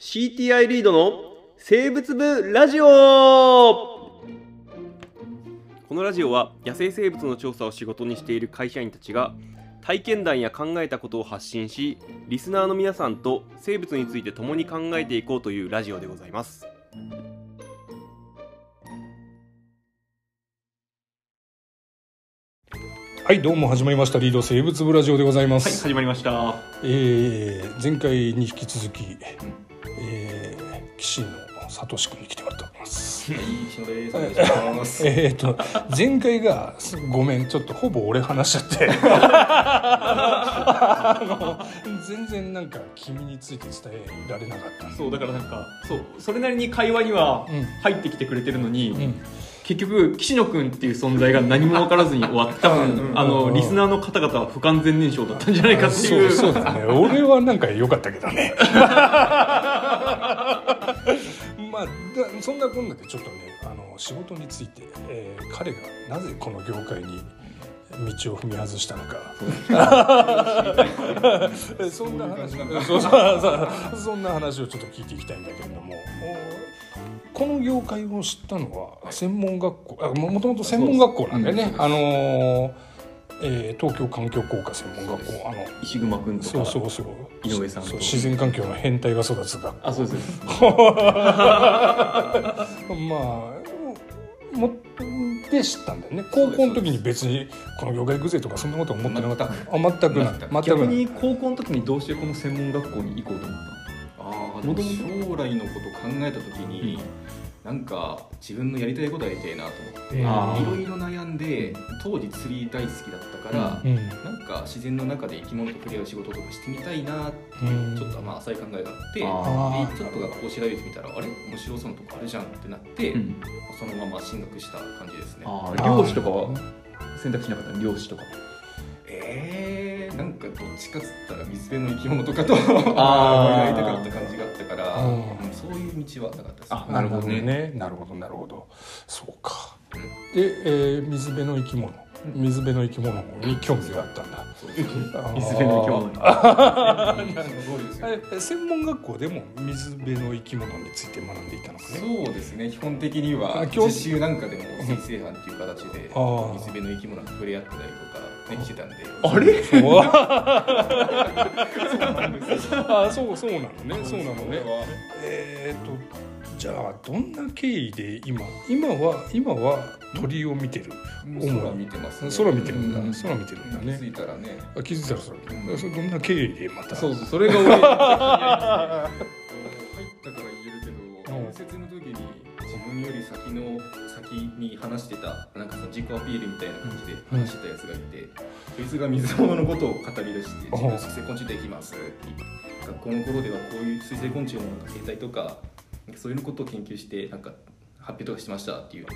CTI リードの生物部ラジオ。このラジオは野生生物の調査を仕事にしている会社員たちが体験談や考えたことを発信しリスナーの皆さんと生物について共に考えていこうというラジオでございます。はいどうも始まりました。リード生物部ラジオでございまはい、す、始まりました。えー前回に引き続き、えー、岸野聡君に来てもらっております。えーと前回がすごめんちょっとほぼ俺話しちゃって。全然なんか君について伝えられなかったそう、だからなんか、そう、それなりに会話にはうん。入ってきてくれてるのに、うん。結局、岸野くんっていう存在が何も分からずに終わった。あうん。の、リスナーの方々は不完全燃焼だったんじゃないかってそいう。う。そうだね。俺はなんか良かったけどね まあだそんなこんなでちょっとねあの仕事について、えー彼がなぜこの業界に道を踏み外したのか。そ んな話。そんな話をちょっと聞いていきたいんだけれども。おこの業界を知ったのは専門学校あももともと専門学校なんだよね、あのーえー東京環境工科専門学校あの石熊くんとか。そうそうそう。井上さん自然環境の変態が育つ学校。あ、そうです。まあもで知ったんだよね。高校の時に別にこの業界行くぜとかそんなこと思ってなかった。あ全くない。全く逆ない。に高校の時にどうしてこの専門学校に行こうと思っああでも将来のこと考えた時に、なんか自分のやりたいことやりたいなと思っていろいろ悩んで当時釣り大好きだったから、うん。なんか自然の中で生き物と触れ合う仕事とかしてみたいなってうん。ちょっとまあ浅い考えがあってでちょっと学校調べてみたらあれ？面白そうなとこあるじゃんってなって、た。うん。そのまま進学した感じですね。ああ、漁師とかは？選択しなかった？の漁師とか。えー、なんかどっちかっつったら水辺の生き物とかとあー。やりたかった感じがあったから、そういう道はなかったですあなるほどなるほどね。なるほどなるほど。そうか。で、えー水辺の生き物。水辺の生き物に興味があったんだ。水辺の生き物 専門学校でも水辺の生き物について学んでいたのかね？そうですね。基本的には実習なんかでも先生班っていう形で水辺の生き物と触れ合ってたりとか、てたんで。あれ？そうあそうそうなのね。そうなのね。えー、とじゃあどんな経緯で今今は今は鳥を見てる？空見てますね。空見てるんだ、うん。空見てるんだ気づねいたらね。あ気づいたらそれそれどんな経緯でまた？そうそう、それが 面接の時に自分より先の先に話してたなんかその自己アピールみたいな感じで話してたやつがいて、そいつが水物のことを語り出して「うん自分水生昆虫で行きます」って学校の頃ではこういう水生昆虫のなんか生態とかそういうのことを研究してなんか発表とかしてましたって言って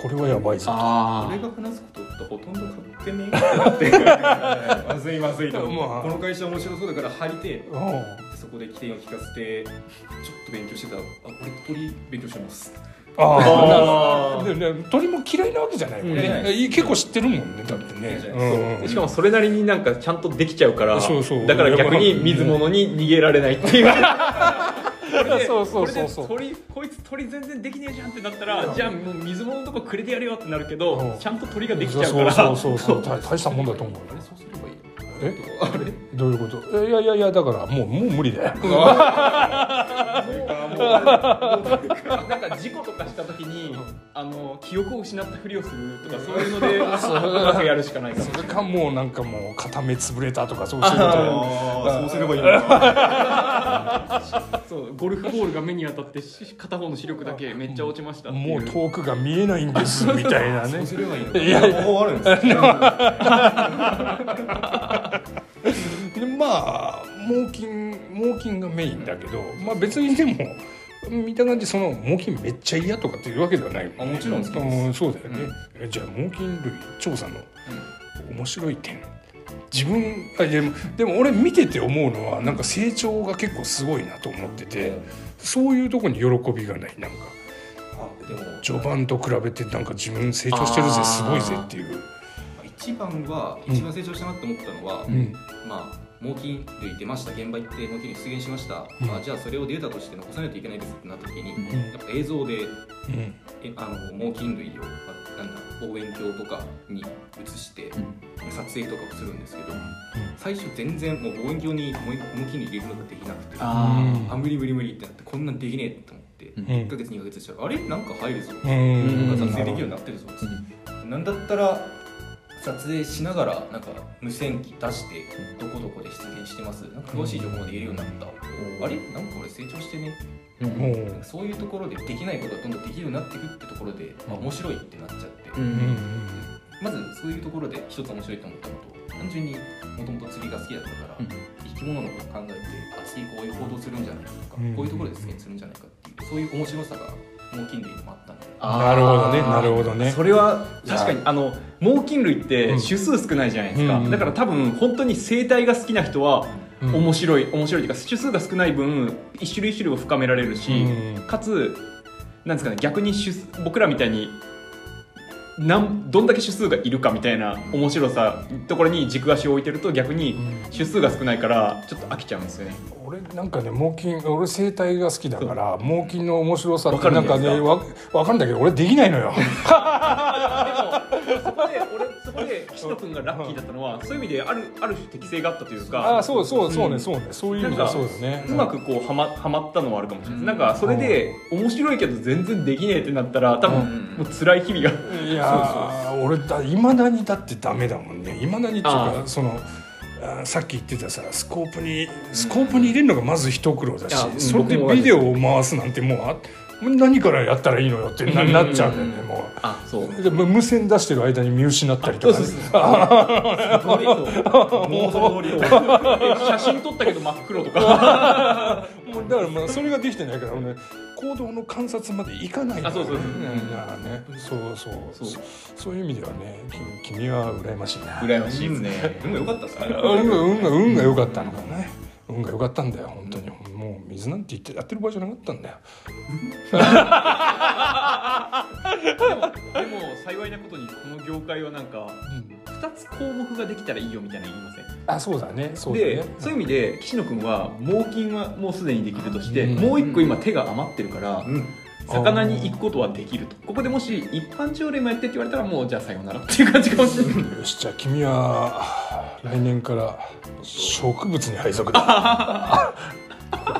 これはやばいぞ。あ俺が話すことってほとんど買ってねえってなって まずいまずいと、まあ。この会社面白そうだから入りてそこで起点を聞かせて。ちょっと勉強してた。ら「あ俺鳥勉強してます」ああ でで鳥も嫌いなわけじゃないもんね、うん。い結構知ってるもんねだってね、そううん。あ。しかもそれなりになんかちゃんとできちゃうから、そうそう。だから逆に水物に逃げられないっていう。そうそうそうそう。鳥こいつ鳥全然できねえじゃんってなったら、じゃあもう水物のとこくれてやるよってなるけど、うん。ちゃんと鳥ができちゃうから。そうそうそうそう。大大したもんだと思うあれそうすればいい。え？あれ？どういうこと？えいやいやいやだからもうもう無理だよ。なんか事故とかした時に、あの記憶を失ったふりをするとかそういうので、やるしかないかも。しそれかもうなんかもう片目潰れたとかそういうことそうすればいいそうゴルフボールが目に当たってし片方の視力だけめっちゃ落ちましたもう遠くが見えないんですみたいなね。そうすればいいのか。いや方法あるんです 猛禽猛禽がメインだけどまあ別にでも見た感じその猛禽めっちゃ嫌とかっていうわけではない。あもちろん好きです。うんそうだよね、えじゃあ猛禽類調査の面白い点。自分あでもでも俺見てて思うのはなんか成長が結構すごいなと思っててそういうとこに喜びがないなんか。あでも。序盤と比べてなんか自分成長してるぜすごいぜっていう。一一番はうん。一番成長したなって思ったのは、うん。まあ猛禽類出ました。現場行って猛禽類出現しました、うん。あじゃあそれをデータとして残さないといけないですってなった時に、ん。やっぱ映像でうん。えあの猛禽類をあなんだ望遠鏡とかに映して撮影とかをするんですけど、最初全然もう望遠鏡に猛猛禽類入れるのができなくてああ無理無理無理ってなってこんなんできねえと思って、うん。1ヶ月2ヶ月したらあれ？なんか入るぞ、うんなんか撮影できるようになってるぞ、なんだったら撮影しながらなんか無線機出してどこどこで出現してます？なんか詳しい情報まで言えるようになった、あれ？なんか俺成長してね？うん。そういうところでできないことがどんどんできるようになっていくってところで、あ面白いってなっちゃって、うんうんまずそういうところで一つ面白いと思ったのと単純にもともと釣りが好きだったから、うん。生き物のことを考えてあ次こういう行動するんじゃないかとか、うん。こういうところで出現するんじゃないかっていうそういう面白さが猛禽類にもあったので。なるほどねなるほどね。それは確かにあの猛禽類ってうん。種数少ないじゃないですか、うんだから多分本当に生態が好きな人はうん。面白い面白いというか種数が少ない分一種類一種類を深められるし、うん。かつなんですかね逆に僕らみたいになんどんだけ種数がいるかみたいな面白さところに軸足を置いてると逆に種数が少ないからちょっと飽きちゃうんですよね。俺なんかね猛禽俺生態が好きだから猛禽の面白さってなんんかねわわかるんだけど俺できないのよ こで岸野君がラッキーだったのはそういう意味であるある種適性があったというかああそうそうそううんねそうね。そういう意味ではそうだね。うまくこうはまはまったのはあるかもしれない。うん。なんかそれで面白いけど全然できねえってなったら多分うんもう辛い日々が。いやー 俺だいまだにだってダメだもんね。いまだにっていうあかそのさっき言ってたさスコープにスコープに入れるのがまず一苦労だし、それでビデオを回すなんてもうあ何からやったらいいのよってなっちゃうんだよねもあそう。うでむ無線出してる間に見失ったりとかね、写真撮ったけど真っ黒とかもうだからまあそれができてないから俺ね行動の観察までいかないそうそうそう。そうそうそう。そう。そういう意味ではね君君は羨ましいな。羨ましいですね。運が良かったっすね。運が運が運が良かったのかね運が良かったんだよ本当に。もう水なんて言ってやってる場合じゃなかったんだよ。でも幸いなことにこの業界はなんか2つ項目ができたらいいよみたいなの言いません？あそうだねそうだね。でそういう意味で岸野君は猛禽はもうすでにできるとして、うん。もう一個今手が余ってるから、うん。魚に行くことはできると。ここでもし一般朝礼もやってって言われたらもうじゃあさようならっていう感じかもしれない。よしじゃあ君は来年から植物に配属だ。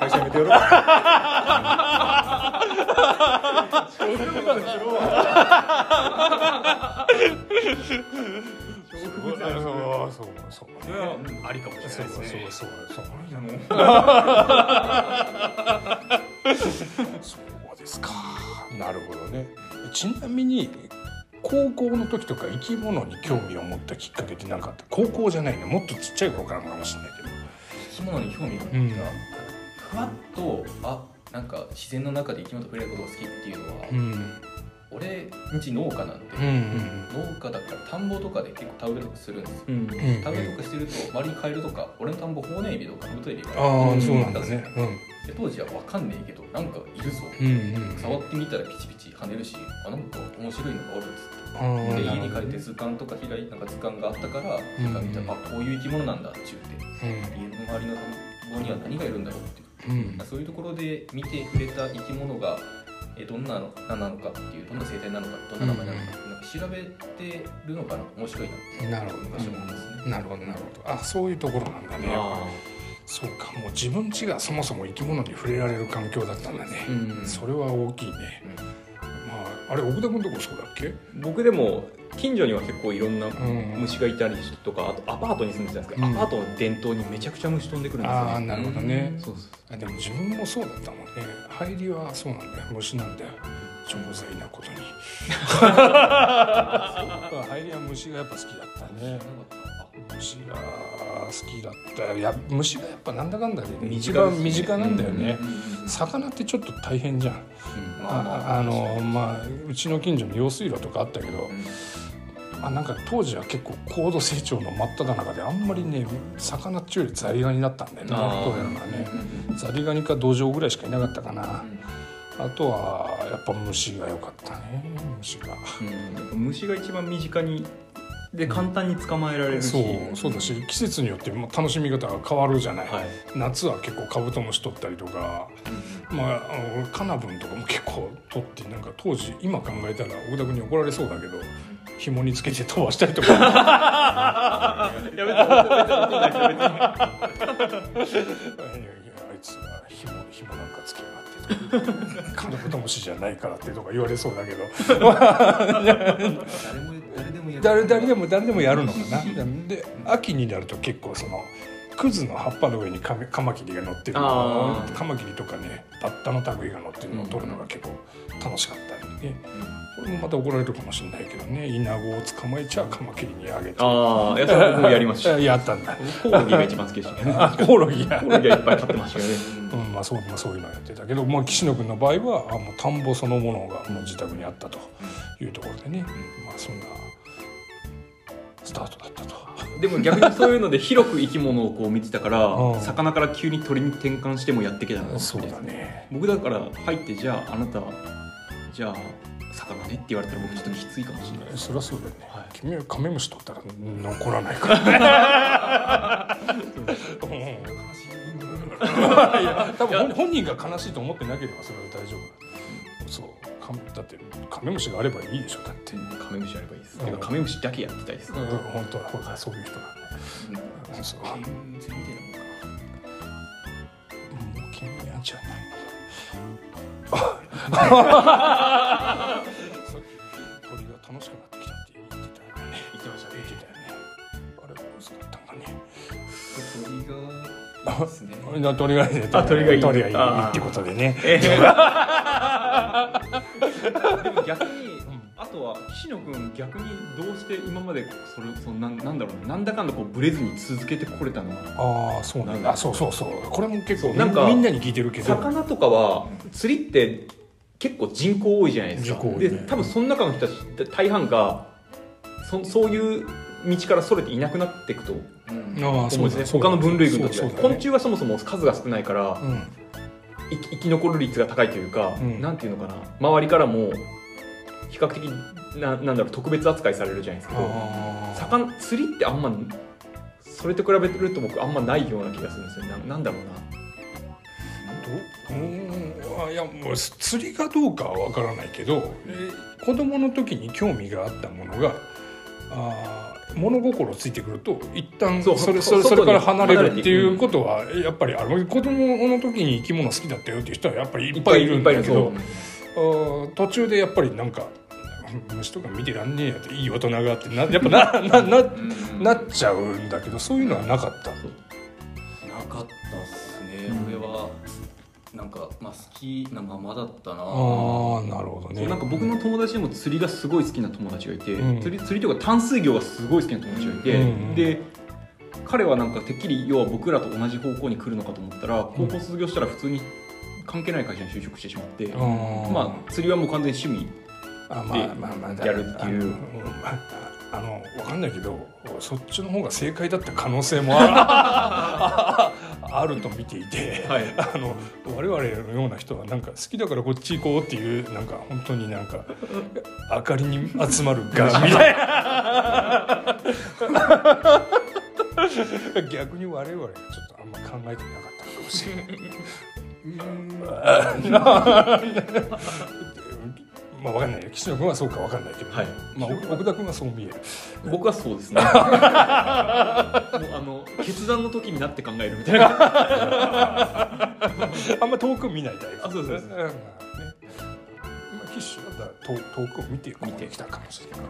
会社辞めてやろう。そうそうそうそれはありかもしれないですね。そうそうそうそうですか。なるほどね。ちなみに高校の時とか生き物に興味を持ったきっかけって何かあった？高校じゃないね。もっとちっちゃい頃からかもしれないけど。生き物に興味があった、うんふわっとあなんか自然の中で生き物と触れることが好きっていうのは、うん俺んち農家なんで、うん農家だから田んぼとかで結構田植えとかするんですよ。うん。うん田植えとかしてると周りにカエルとか俺の田んぼホウネエビとかカブトエビがああそうなんだでね当時は分かんねえけどなんかいるぞ、うんうん触ってみたらピチピチ跳ねるしあなんか面白いのがおるっつって。で家に帰って図鑑とか開いなんか図鑑があったからうんなん。か見たら、あこういう生き物なんだっちゅうてうん。家の周りの田んぼには何がいるんだろうっていう。うん。そういうところで見て触れた生き物がえどんなの何なのかっていうどんな生態なのかどんな名前なのかっていうのを調べてるのかな面白いななるほど場所もですね。なるほどなるほど。あそういうところなんだね。あそうかもう自分家がそもそも生き物に触れられる環境だったんだね、ーうんそれは大きいね、まああれ奥田君とこそうだっけ？僕でも近所には結構いろんなうん。虫がいたりとかあとアパートに住んでたんですけど、うん。アパートの伝統にめちゃくちゃ虫飛んでくるんですよ。ねああなるほどね、そうそうあでも自分もそうだったもんね。入りはそうなんだよ。虫なんだよ。超罪なことに。入りは虫がやっぱ好きだったね。虫が好きだったいや虫がやっぱなんだかんだで、ね、一番身近なんだよね、魚ってちょっと大変じゃんああのまあうちの近所に用水路とかあったけど、あなんか当時は結構高度成長の真っ只中であんまりね魚っちゅうよりザリガニだったんだよねあー。どうやらね。ザリガニかドジョウぐらいしかいなかったかな、あとはやっぱ虫が良かったね虫が。うん。虫が一番身近にで簡単に捕まえられるし。そうそうだし季節によっても楽しみ方が変わるじゃない、はい。夏は結構カブトムシ取ったりとか、まああのカナブンとかも結構取ってなんか当時今考えたら奥田君に怒られそうだけど紐につけて飛ばしたりとか。やめてやめてやめてやいやあいつは紐紐なんかつけやがってとかカナブトムシじゃないからってとか言われそうだけど誰でもやる誰誰でも誰でもやるのかなで秋になると結構そのクズの葉っぱの上にカメカマキリが乗ってるカマキリとかねバッタの類が乗ってるのを取るのが結構楽しかったりね、これもまた怒られるかもしれないけどね。イナゴを捕まえちゃカマキリにあげて。ああいやそれ僕もやりました やったんだ。コオロギが一番好きでしたね。あコオロギやコオロギはいっぱい飼ってましたよね。うんまあそうまあ、そういうのやってたけど、まあ、岸野君の場合はあもう田んぼそのものがもう自宅にあったというところでね、まあそんなスタートだったと。でも逆にそういうので広く生き物をこう見てたから、うん。魚から急に鳥に転換してもやっていけたのそうだね。僕だから入ってじゃああなたじゃあ魚ねって言われたら僕ちょっときついかもしれない。そりゃそうだよね、はい。君はカメムシ取ったら残らないから うん いや多分本本人が悲しいと思ってなければそれは大丈夫。そうカだってカメムシがあればいいでしょだって、うん、カメムシやればいいです、うん。カメムシだけやってたいです、本当はほらそういう人なんで、うん、そうも全然見てないの かう君やんちゃない鳥が楽しくなってきたって言ってたよね。言ってましたね。言ってたよね。あれ嘘だったんかね鳥が鳥がいい。鳥がいいってことでね。えーでも逆にあとは岸野君逆にどうして今までそれそのなんなんだろうななんだかんだこうブレずに続けてこれたのはああそうなんだそうそうそう。これも結構なんかみんなに聞いてるけど。魚とかは釣りって結構人口多いじゃないですか、人口多いね。で多分その中の人たち大半がそそういう道からそれていなくなっていくと思うんですね。そうだ他の分類群と違うそうそうだね。昆虫はそもそも数が少ないから、うん生き残る率が高いというか、うん。なんていうのかな。周りからも比較的ななんだろう特別扱いされるじゃないですけど魚釣りってあんまそれと比べると僕あんまないような気がするんですよななんだろうな。どう？ーん。あいやもう釣りがどうかは分からないけど、えー子供の時に興味があったものがあー物心ついてくると一旦それそれそれから離れるっていうことはやっぱりある。子供の時に生き物好きだったよっていう人はやっぱりいっぱいいるんだけど途中でやっぱりなんか虫とか見てらんねえやっていい大人があってなやっぱなななうん。なっちゃうんだけどそういうのはなかった。なかったっすね、俺はなんかまあ好きなままだったな。ああなるほどね。なんか僕の友達でも釣りがすごい好きな友達がいて、うん。釣り釣りというか淡水魚がすごい好きな友達がいて、うんで彼はなんかてっきり要は僕らと同じ方向に来るのかと思ったら高校卒業したら普通に関係ない会社に就職してしまって、あーまあ釣りはもう完全に趣味あまあまあまあやるっていう。あああのわかんないけどそっちの方が正解だった可能性もああ ると見ていて、はい あの我々のような人はなんか好きだからこっち行こうっていうなんか本当になんか明かりに集まるがみたいな 逆に我々がちょっとあんま考えてなかったのかもしれない。まあわかんないよ。岸野君はそうかわかんないけど、はい。まあ、奥田君はそう見える。僕はそうですね。もうあの決断の時になって考えるみたいな。あんま遠く見ないタイプ。あそうそうそう。ん。ね。まあ岸だったら遠遠くを見てここに来たかもしれない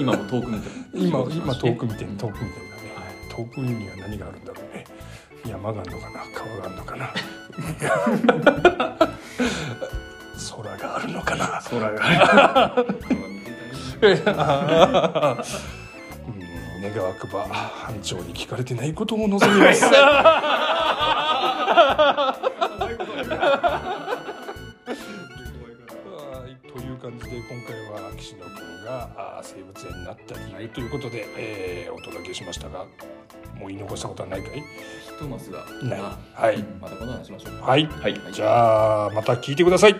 今も遠く見て今今遠く見てうん。遠く見てんだね、はい。遠くには何があるんだろうね。山があるのかな。川があるのかな空があるのかな？空が見てたねうん願わくば班長に聞かれてないことを望みます。はいという感じで今回は岸野君が生物園になった理由ということで、えーお届けしましたがもう言い残したことはないかい？ひとマスがない。あはい。またこの話しましょう。はい、はい。じゃあまた聞いてください